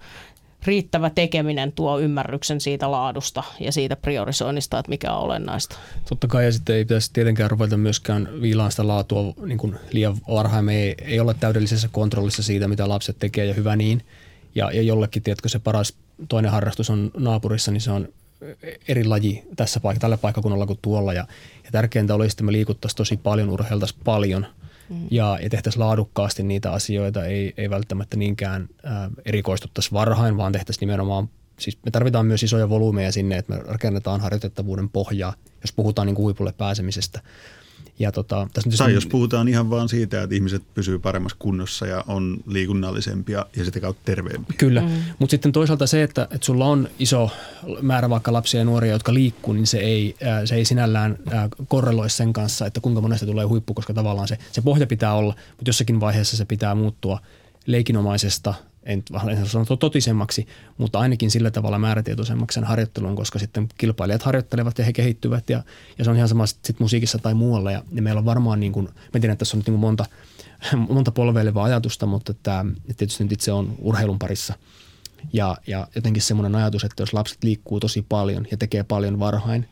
riittävä tekeminen tuo ymmärryksen siitä laadusta ja siitä priorisoinnista, että mikä on olennaista. Totta kai ja sitten ei pitäisi tietenkään ruveta myöskään viilaan sitä laatua niin kuin liian varhain. Me ei, ei ole täydellisessä kontrollissa siitä, mitä lapset tekee ja hyvä niin. Ja, ja jollekin, tiedätkö, se paras toinen harrastus on naapurissa, niin se on eri laji tässä paikassa, tällä paikkakunnalla kuin tuolla. Ja, ja tärkeintä olisi, että me liikuttaisiin tosi paljon, urheiltaisiin paljon – mm. ja, ja tehtäisiin laadukkaasti niitä asioita, ei, ei välttämättä niinkään ä, erikoistuttaisi varhain, vaan tehtäisiin nimenomaan, siis me tarvitaan myös isoja volyymeja sinne, että me rakennetaan harjoitettavuuden pohjaa, jos puhutaan niin kuin huipulle pääsemisestä. Ja tota, tässä tai jos puhutaan ihan vaan siitä, että ihmiset pysyy paremmassa kunnossa ja on liikunnallisempia ja sitä kautta terveempiä. Kyllä, mm. mutta sitten toisaalta se, että, että sulla on iso määrä vaikka lapsia ja nuoria, jotka liikkuu, niin se ei, se ei sinällään korreloi sen kanssa, että kuinka monesta tulee huippu, koska tavallaan se, se pohja pitää olla, mutta jossakin vaiheessa se pitää muuttua leikinomaisesta – en, en sano totisemmaksi, mutta ainakin sillä tavalla määrätietoisemmaksi sen harjoittelun, koska sitten kilpailijat harjoittelevat ja he kehittyvät ja, ja se on ihan sama sitten musiikissa tai muualla ja, ja meillä on varmaan niin kuin, mä tiedän, että tässä on nyt niin monta, (sniffs) monta polveilevaa ajatusta, mutta että, että tietysti nyt itse on urheilun parissa ja, ja jotenkin semmoinen ajatus, että jos lapset liikkuu tosi paljon ja tekee paljon varhain,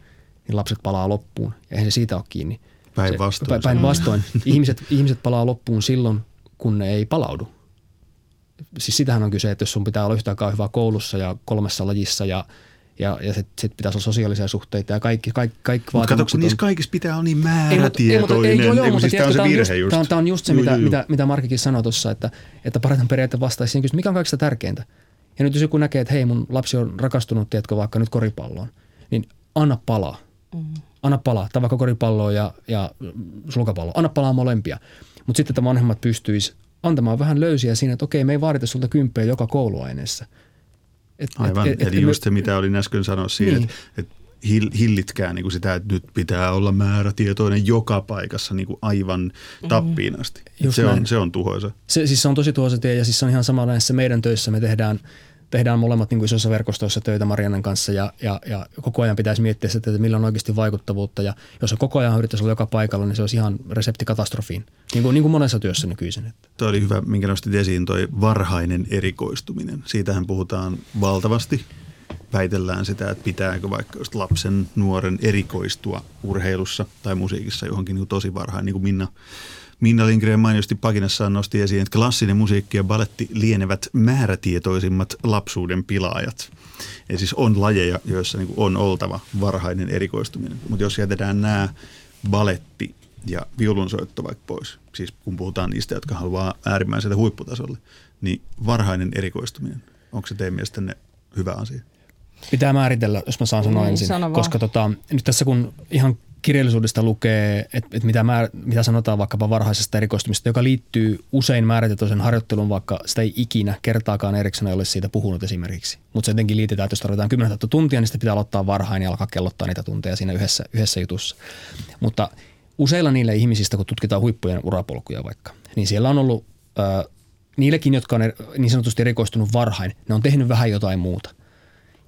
niin lapset palaa loppuun ja eihän se siitä ole kiinni. Päinvastoin. Päinvastoin. ihmiset, ihmiset palaa loppuun silloin, kun ne ei palaudu siis sitähän on kyse, että jos sun pitää olla yhtä aikaa hyvä koulussa ja kolmessa lajissa ja ja, ja sitten sit pitäisi olla sosiaalisia suhteita ja kaikki, kaikki, kaikki Mutta kato, kun niissä kaikissa pitää olla niin määrätietoinen. Ei, ei, ei, ei, siis tämä on se virhe just. Tämä on, tämä on just se, joo, mitä, joo. mitä, mitä Markikin sanoi tuossa, että, että parhaiten periaatteessa vastaisi siihen mikä on kaikista tärkeintä. Ja nyt jos joku näkee, että hei mun lapsi on rakastunut, tiedätkö, vaikka nyt koripalloon, niin anna palaa. Mm. Anna palaa, tai vaikka koripalloa ja, ja sulkapalloa. Anna palaa molempia. Mutta sitten, että vanhemmat pystyisi antamaan vähän löysiä siinä, että okei, me ei vaadita sulta kymppejä joka kouluaineessa. Et, Aivan, et, et, eli et just se, mitä olin äsken sanoa siinä, niin. että et hillitkää niin kuin sitä, että nyt pitää olla määrätietoinen joka paikassa niin kuin aivan mm-hmm. tappiin asti. se, on, se on tuhoisa. Se, siis se on tosi tuhoisa tie ja siis se on ihan sama näissä meidän töissä. Me tehdään – tehdään molemmat niin kuin isossa verkostossa töitä Mariannen kanssa ja, ja, ja koko ajan pitäisi miettiä sitä, että millä on oikeasti vaikuttavuutta. Ja jos on koko ajan yrittäisi olla joka paikalla, niin se olisi ihan resepti katastrofiin, niin kuin, niin kuin monessa työssä nykyisin. Tuo oli hyvä, minkä nostit esiin, toi varhainen erikoistuminen. Siitähän puhutaan valtavasti. Väitellään sitä, että pitääkö vaikka just lapsen, nuoren erikoistua urheilussa tai musiikissa johonkin niin tosi varhain, niin kuin Minna Minna Lindgren mainiosti pakinassaan nosti esiin, että klassinen musiikki ja baletti lienevät määrätietoisimmat lapsuuden pilaajat. Eli siis on lajeja, joissa niin on oltava varhainen erikoistuminen. Mutta jos jätetään nämä baletti ja viulunsoitto vaikka pois, siis kun puhutaan niistä, jotka haluaa äärimmäiselle huipputasolle, niin varhainen erikoistuminen, onko se teidän mielestänne hyvä asia? Pitää määritellä, jos mä saan sanoa niin, ensin. Sano koska tota, nyt tässä kun ihan kirjallisuudesta lukee, että, että mitä, määr, mitä sanotaan vaikkapa varhaisesta erikoistumista, joka liittyy usein määrätietoisen harjoitteluun, vaikka sitä ei ikinä kertaakaan Eriksson ei ole siitä puhunut esimerkiksi. Mutta se jotenkin liitetään, että jos tarvitaan 10 tuntia, niin sitä pitää aloittaa varhain ja alkaa kellottaa niitä tunteja siinä yhdessä, yhdessä jutussa. Mutta useilla niillä ihmisistä, kun tutkitaan huippujen urapolkuja vaikka, niin siellä on ollut äh, niillekin, jotka on er, niin sanotusti erikoistunut varhain, ne on tehnyt vähän jotain muuta.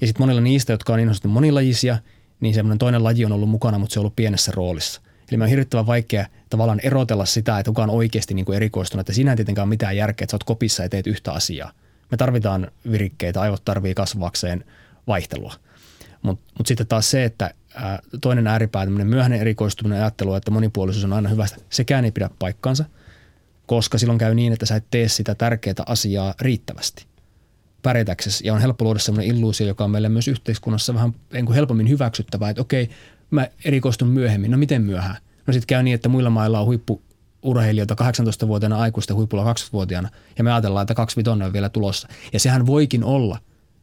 Ja sitten monilla niistä, jotka on niin monilajisia – niin semmoinen toinen laji on ollut mukana, mutta se on ollut pienessä roolissa. Eli me on hirvittävän vaikea tavallaan erotella sitä, että kuka on oikeasti niin kuin erikoistunut. Että siinä ei tietenkään ole mitään järkeä, että sä oot kopissa ja teet yhtä asiaa. Me tarvitaan virikkeitä, aivot tarvii kasvaakseen vaihtelua. Mutta mut sitten taas se, että ää, toinen ääripää, tämmöinen myöhäinen erikoistuminen ajattelu, että monipuolisuus on aina hyvästä, sekään ei pidä paikkansa, koska silloin käy niin, että sä et tee sitä tärkeää asiaa riittävästi pärjätäksesi. Ja on helppo luoda sellainen illuusio, joka on meille myös yhteiskunnassa vähän niin helpommin hyväksyttävää, että okei, mä erikoistun myöhemmin. No miten myöhään? No sitten käy niin, että muilla mailla on huippu urheilijoita 18-vuotiaana aikuisten huipulla 20-vuotiaana ja me ajatellaan, että 25 on vielä tulossa. Ja sehän voikin olla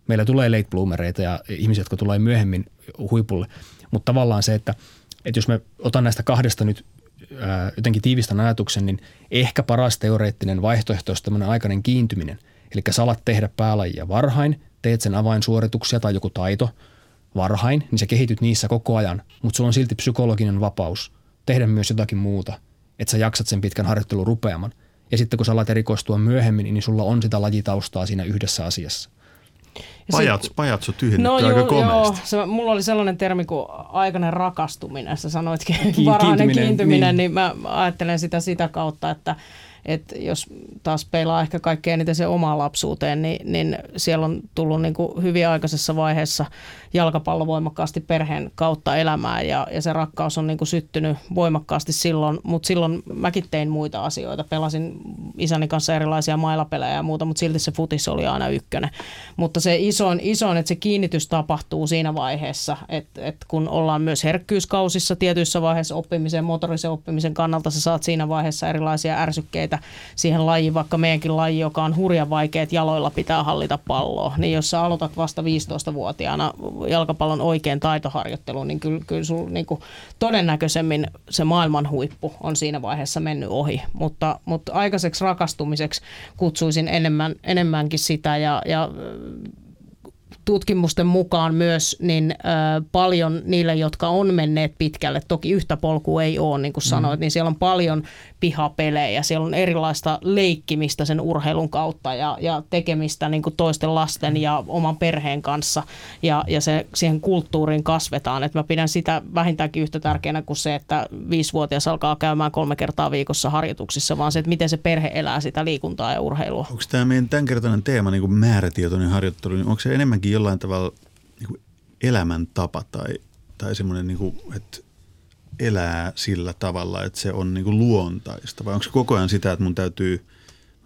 Meillä tulee late bloomereita ja ihmisiä, jotka tulee myöhemmin huipulle. Mutta tavallaan se, että, että jos me otan näistä kahdesta nyt ää, jotenkin tiivistän ajatuksen, niin ehkä paras teoreettinen vaihtoehto olisi tämmöinen aikainen kiintyminen. Eli salat tehdä päälajia varhain, teet sen avainsuorituksia tai joku taito varhain, niin sä kehityt niissä koko ajan, mutta sulla on silti psykologinen vapaus tehdä myös jotakin muuta, että sä jaksat sen pitkän harjoittelun rupeaman. Ja sitten kun sä alat erikoistua myöhemmin, niin sulla on sitä lajitaustaa siinä yhdessä asiassa. Pajats, pajatso tyhjennetty no, aika joo, komeasti. Joo. Se, mulla oli sellainen termi kuin aikainen rakastuminen. Sä sanoitkin varhainen kiintyminen, niin. niin mä ajattelen sitä sitä kautta, että – että jos taas peilaa ehkä kaikkein eniten se omaan lapsuuteen, niin, niin siellä on tullut niin kuin hyvin aikaisessa vaiheessa jalkapallo voimakkaasti perheen kautta elämään ja, ja se rakkaus on niin kuin syttynyt voimakkaasti silloin, mutta silloin mäkin tein muita asioita. Pelasin isäni kanssa erilaisia mailapelejä ja muuta, mutta silti se futis oli aina ykkönen. Mutta se isoin, isoin että se kiinnitys tapahtuu siinä vaiheessa, että, että kun ollaan myös herkkyyskausissa tietyissä vaiheissa oppimisen, motorisen oppimisen kannalta, sä saat siinä vaiheessa erilaisia ärsykkeitä että siihen lajiin, vaikka meidänkin laji, joka on hurjan vaikea, että jaloilla pitää hallita palloa, niin jos sä aloitat vasta 15-vuotiaana jalkapallon oikein taitoharjoittelun, niin kyllä, kyllä sul niin kuin todennäköisemmin se maailman huippu on siinä vaiheessa mennyt ohi. Mutta, mutta aikaiseksi rakastumiseksi kutsuisin enemmän, enemmänkin sitä ja, ja tutkimusten mukaan myös niin ö, paljon niille, jotka on menneet pitkälle, toki yhtä polkua ei ole, niin kuin sanoit, mm. niin siellä on paljon pihapelejä, siellä on erilaista leikkimistä sen urheilun kautta ja, ja tekemistä niin kuin toisten lasten ja oman perheen kanssa ja, ja se, siihen kulttuuriin kasvetaan. Et mä pidän sitä vähintäänkin yhtä tärkeänä kuin se, että viisivuotias alkaa käymään kolme kertaa viikossa harjoituksissa, vaan se, että miten se perhe elää sitä liikuntaa ja urheilua. Onko tämä meidän tämänkertainen teema, niin kuin määrätietoinen harjoittelu, niin onko se enemmänkin jollain tavalla niin kuin elämäntapa tai, tai semmoinen, niin että elää sillä tavalla, että se on niin kuin luontaista? Vai onko se koko ajan sitä, että mun täytyy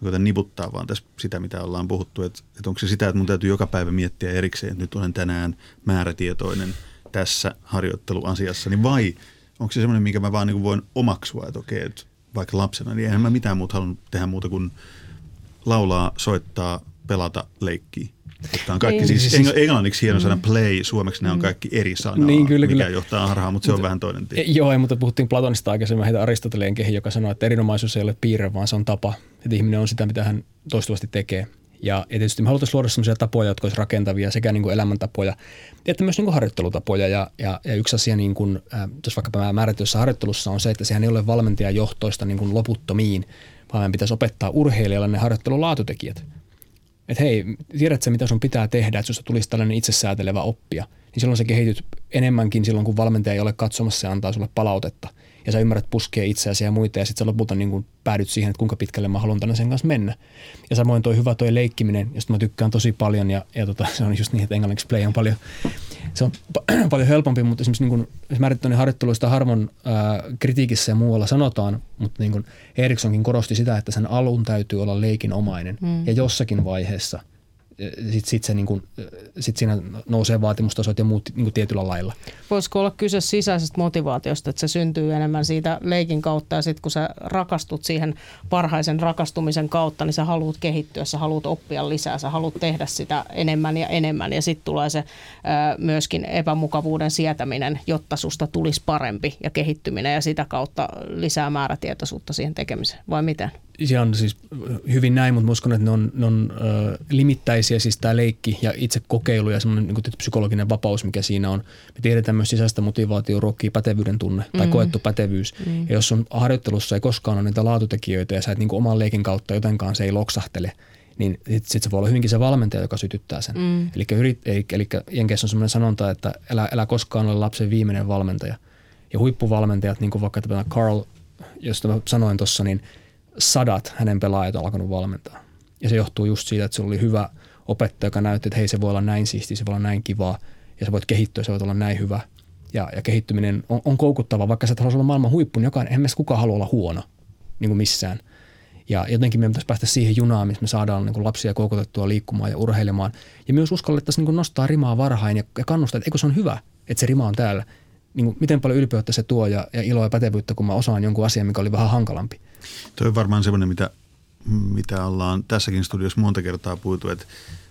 koitan niputtaa vaan tässä sitä, mitä ollaan puhuttu, että, että onko se sitä, että mun täytyy joka päivä miettiä erikseen, että nyt olen tänään määrätietoinen tässä harjoitteluasiassa, niin vai onko se semmoinen, mikä mä vaan niin voin omaksua, että okei, että vaikka lapsena, niin eihän mä mitään muuta halunnut tehdä muuta kuin laulaa, soittaa, pelata, leikkiä. Tämä on kaikki, niin, siis, siis englanniksi hieno sana mm. play, suomeksi nämä on mm. kaikki eri sanaa, niin, kyllä, mikä kyllä. johtaa harhaan, mutta se mutta, on vähän toinen tie. Joo, mutta puhuttiin Platonista aikaisemmin, heitä Aristoteleen kehi, joka sanoi, että erinomaisuus ei ole piirre, vaan se on tapa. Että ihminen on sitä, mitä hän toistuvasti tekee. Ja, ja tietysti me haluttaisiin luoda sellaisia tapoja, jotka olisivat rakentavia, sekä niin kuin elämäntapoja, että myös niin kuin harjoittelutapoja. Ja, ja, ja yksi asia, niin kuin, äh, jos vaikkapa määrätyssä harjoittelussa on se, että sehän ei ole valmentajajohtoista niin kuin loputtomiin, vaan meidän pitäisi opettaa urheilijalle ne harjoittelun laatutekijät että hei, tiedätkö mitä sun pitää tehdä, että susta tulisi tällainen itsesäätelevä oppia, niin silloin sä kehityt enemmänkin silloin, kun valmentaja ei ole katsomassa ja antaa sulle palautetta. Ja sä ymmärrät puskea itseäsi ja muita ja sitten sä lopulta niin kuin päädyt siihen, että kuinka pitkälle mä haluan tänne sen kanssa mennä. Ja samoin toi hyvä toi leikkiminen, josta mä tykkään tosi paljon ja, ja tota, se on just niin, että englanniksi play on paljon, se on pa- (clears throat) paljon helpompi, mutta esimerkiksi niin kuin, määrittäinen harjoitteluista harvon ää, kritiikissä ja muualla sanotaan, mutta niin kuin Erikssonkin korosti sitä, että sen alun täytyy olla leikinomainen mm. ja jossakin vaiheessa – sitten sit se niin kuin, sit siinä nousee vaatimustasot ja muut niin kuin tietyllä lailla. Voisiko olla kyse sisäisestä motivaatiosta, että se syntyy enemmän siitä leikin kautta ja sitten kun sä rakastut siihen parhaisen rakastumisen kautta, niin sä haluat kehittyä, sä haluat oppia lisää, sä haluat tehdä sitä enemmän ja enemmän ja sitten tulee se ää, myöskin epämukavuuden sietäminen, jotta susta tulisi parempi ja kehittyminen ja sitä kautta lisää määrätietoisuutta siihen tekemiseen, vai miten? Se on siis hyvin näin, mutta uskon, että ne on, ne on ö, limittäisiä, siis tämä leikki ja itse kokeilu ja semmoinen niin psykologinen vapaus, mikä siinä on. Me tiedetään myös sisäistä motivaatio ruokkii pätevyyden tunne tai mm. koettu pätevyys. Mm. Ja jos on harjoittelussa ei koskaan ole niitä laatutekijöitä ja sä et niin oman leikin kautta jotenkaan se ei loksahtele, niin sitten sit se voi olla hyvinkin se valmentaja, joka sytyttää sen. Mm. Eli, yrit, eli, eli Jenkeissä on semmoinen sanonta, että älä, älä koskaan ole lapsen viimeinen valmentaja. Ja huippuvalmentajat, niin kuin vaikka tämä Carl, josta mä sanoin tuossa, niin – sadat hänen pelaajat alkanut valmentaa. Ja se johtuu just siitä, että se oli hyvä opettaja, joka näytti, että hei se voi olla näin siisti, se voi olla näin kivaa ja sä voit kehittyä, se voi olla näin hyvä. Ja, ja kehittyminen on, on koukuttava, vaikka sä et olla maailman huippu, niin jokainen, eihän kukaan halua olla huono niin kuin missään. Ja jotenkin meidän pitäisi päästä siihen junaan, missä me saadaan niin kuin lapsia koukutettua liikkumaan ja urheilemaan. Ja myös uskallettaisiin niin nostaa rimaa varhain ja, ja kannustaa, että eikö se on hyvä, että se rima on täällä. Niin kuin, miten paljon ylpeyttä se tuo ja, ja iloa ja pätevyyttä, kun mä osaan jonkun asian, mikä oli vähän hankalampi. Tuo on varmaan semmoinen, mitä mitä ollaan tässäkin studiossa monta kertaa puhuttu, että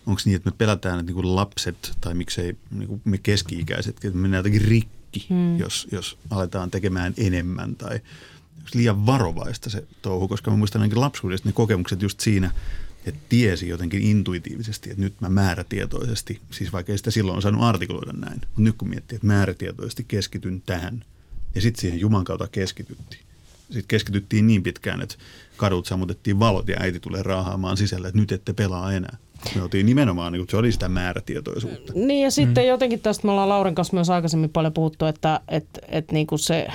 onko niin, että me pelätään, että niin lapset tai miksei niin me keski-ikäiset, että me mennään jotenkin rikki, hmm. jos, jos aletaan tekemään enemmän tai liian varovaista se touhu, koska mä muistan ainakin lapsuudesta ne kokemukset just siinä, että tiesi jotenkin intuitiivisesti, että nyt mä määrätietoisesti, siis vaikka ei sitä silloin osannut artikuloida näin, mutta nyt kun miettii, että määrätietoisesti keskityn tähän ja sitten siihen Juman kautta keskityttiin. Sitten keskityttiin niin pitkään, että kadut sammutettiin valot ja äiti tulee raahaamaan sisälle, että nyt ette pelaa enää. Me oltiin nimenomaan, niin se oli sitä määrätietoisuutta. Niin ja sitten mm. jotenkin tästä me ollaan Laurin kanssa myös aikaisemmin paljon puhuttu, että, että, että niin kuin se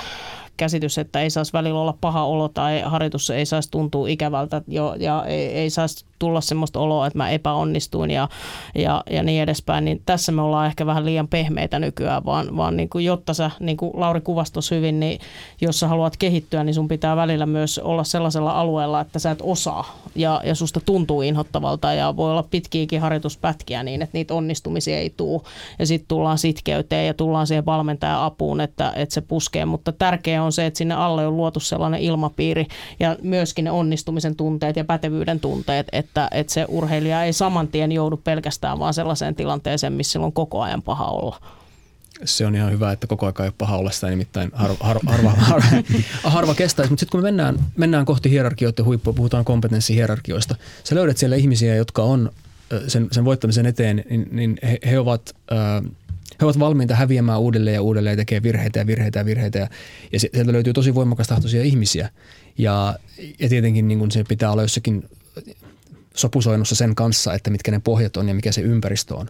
käsitys, että ei saisi välillä olla paha olo tai harjoitus ei saisi tuntua ikävältä jo, ja ei, ei saisi tulla semmoista oloa, että mä epäonnistuin ja, ja, ja niin edespäin, niin tässä me ollaan ehkä vähän liian pehmeitä nykyään, vaan, vaan niin kuin, jotta sä, niin kuin Lauri kuvasi hyvin, niin jos sä haluat kehittyä, niin sun pitää välillä myös olla sellaisella alueella, että sä et osaa ja, ja susta tuntuu inhottavalta ja voi olla pitkiäkin harjoituspätkiä niin, että niitä onnistumisia ei tule ja sitten tullaan sitkeyteen ja tullaan siihen valmentajan apuun, että, että se puskee, mutta tärkeää on se, että sinne alle on luotu sellainen ilmapiiri ja myöskin ne onnistumisen tunteet ja pätevyyden tunteet, että, että se urheilija ei saman tien joudu pelkästään vaan sellaiseen tilanteeseen, missä on koko ajan paha olla. Se on ihan hyvä, että koko ajan ei ole paha olla sitä, nimittäin harva, (laughs) harva, harva, harva, harva kestäisi. Mutta sitten kun me mennään, mennään kohti hierarkioiden huippua, puhutaan kompetenssihierarkioista, sä löydät siellä ihmisiä, jotka on sen, sen voittamisen eteen, niin, niin he, he ovat äh, he ovat valmiita häviämään uudelleen ja uudelleen ja tekee virheitä ja virheitä ja virheitä. Ja, ja sieltä löytyy tosi voimakas tahtoisia ihmisiä. Ja, ja tietenkin niin se pitää olla jossakin sopusoinnussa sen kanssa, että mitkä ne pohjat on ja mikä se ympäristö on.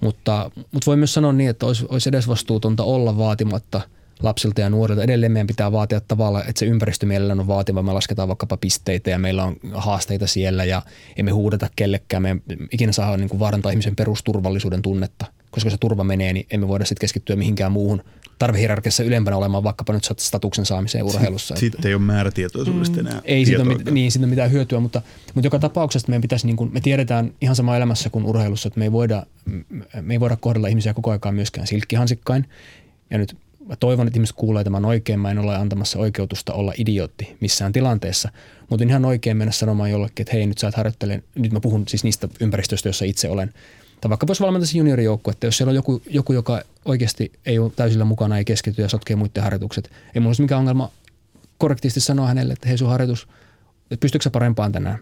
Mutta, mutta voi myös sanoa niin, että olisi, olisi edesvastuutonta olla vaatimatta lapsilta ja nuorilta. Edelleen meidän pitää vaatia tavalla, että se ympäristö mielellään on vaativa. Me lasketaan vaikkapa pisteitä ja meillä on haasteita siellä ja emme huudeta kellekään. Me ikinä saa niin vaarantaa ihmisen perusturvallisuuden tunnetta. Koska se turva menee, niin emme voida sitten keskittyä mihinkään muuhun tarvehierarkiassa ylempänä olemaan vaikkapa nyt statuksen saamiseen urheilussa. Sitten ei ole määrätietoisuudesta mm. enää. Ei siitä ole, niin, siitä mitään hyötyä, mutta, mutta joka tapauksessa meidän pitäisi, niin kuin, me tiedetään ihan sama elämässä kuin urheilussa, että me ei voida, me ei voida kohdella ihmisiä koko aikaa myöskään silkkihansikkain. Ja nyt mä toivon, että ihmiset kuulee tämän oikein. Mä en ole antamassa oikeutusta olla idiootti missään tilanteessa, mutta ihan oikein mennä sanomaan jollekin, että hei nyt sä et harjoittele, nyt mä puhun siis niistä ympäristöistä, joissa itse olen – tai vaikka voisi valmentaisi juniorijoukko, että jos siellä on joku, joku, joka oikeasti ei ole täysillä mukana, ei keskity ja sotkee muiden harjoitukset, ei mulla olisi mikään ongelma korrektisti sanoa hänelle, että hei sun harjoitus, että pystyykö sä parempaan tänään.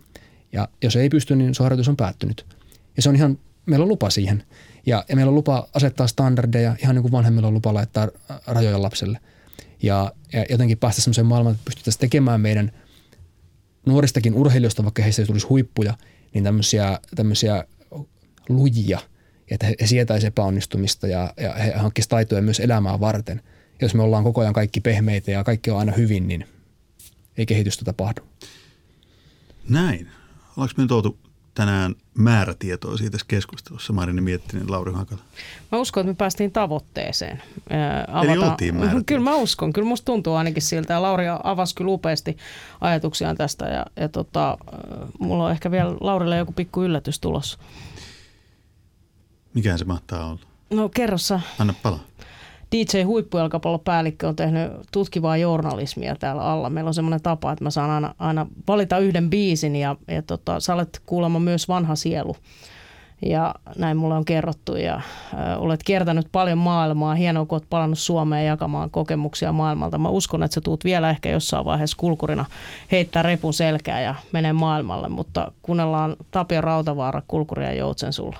Ja jos ei pysty, niin sun harjoitus on päättynyt. Ja se on ihan, meillä on lupa siihen. Ja, ja meillä on lupa asettaa standardeja, ihan niin kuin vanhemmilla on lupa laittaa rajoja lapselle. Ja, ja jotenkin päästä sellaiseen maailmaan, että pystyttäisiin tekemään meidän nuoristakin urheilijoista, vaikka heistä ei tulisi huippuja, niin tämmöisiä, tämmöisiä lujia, että he, sietäisivät epäonnistumista ja, ja he hankkisivat taitoja myös elämää varten. Jos me ollaan koko ajan kaikki pehmeitä ja kaikki on aina hyvin, niin ei kehitystä tapahdu. Näin. Ollaanko me tuotu tänään määrätietoisia tässä keskustelussa, Marini Miettinen, Lauri Hakala? Mä uskon, että me päästiin tavoitteeseen. Ää, Eli oltiin (laughs) Kyllä mä uskon, kyllä musta tuntuu ainakin siltä. Ja Lauri avasi kyllä upeasti ajatuksiaan tästä ja, ja tota, mulla on ehkä vielä Laurille joku pikku yllätys tulossa. Mikä se mahtaa olla? No kerrossa. Anna palaa. DJ Huippujalkapallopäällikkö on tehnyt tutkivaa journalismia täällä alla. Meillä on semmoinen tapa, että mä saan aina, aina valita yhden biisin ja, ja tota, sä olet kuulemma myös vanha sielu. Ja näin mulle on kerrottu ja äh, olet kiertänyt paljon maailmaa. Hienoa, kun olet palannut Suomeen jakamaan kokemuksia maailmalta. Mä uskon, että sä tuut vielä ehkä jossain vaiheessa kulkurina heittää repun selkää ja menee maailmalle. Mutta kuunnellaan Tapio Rautavaara, kulkuria Joutsen sulla.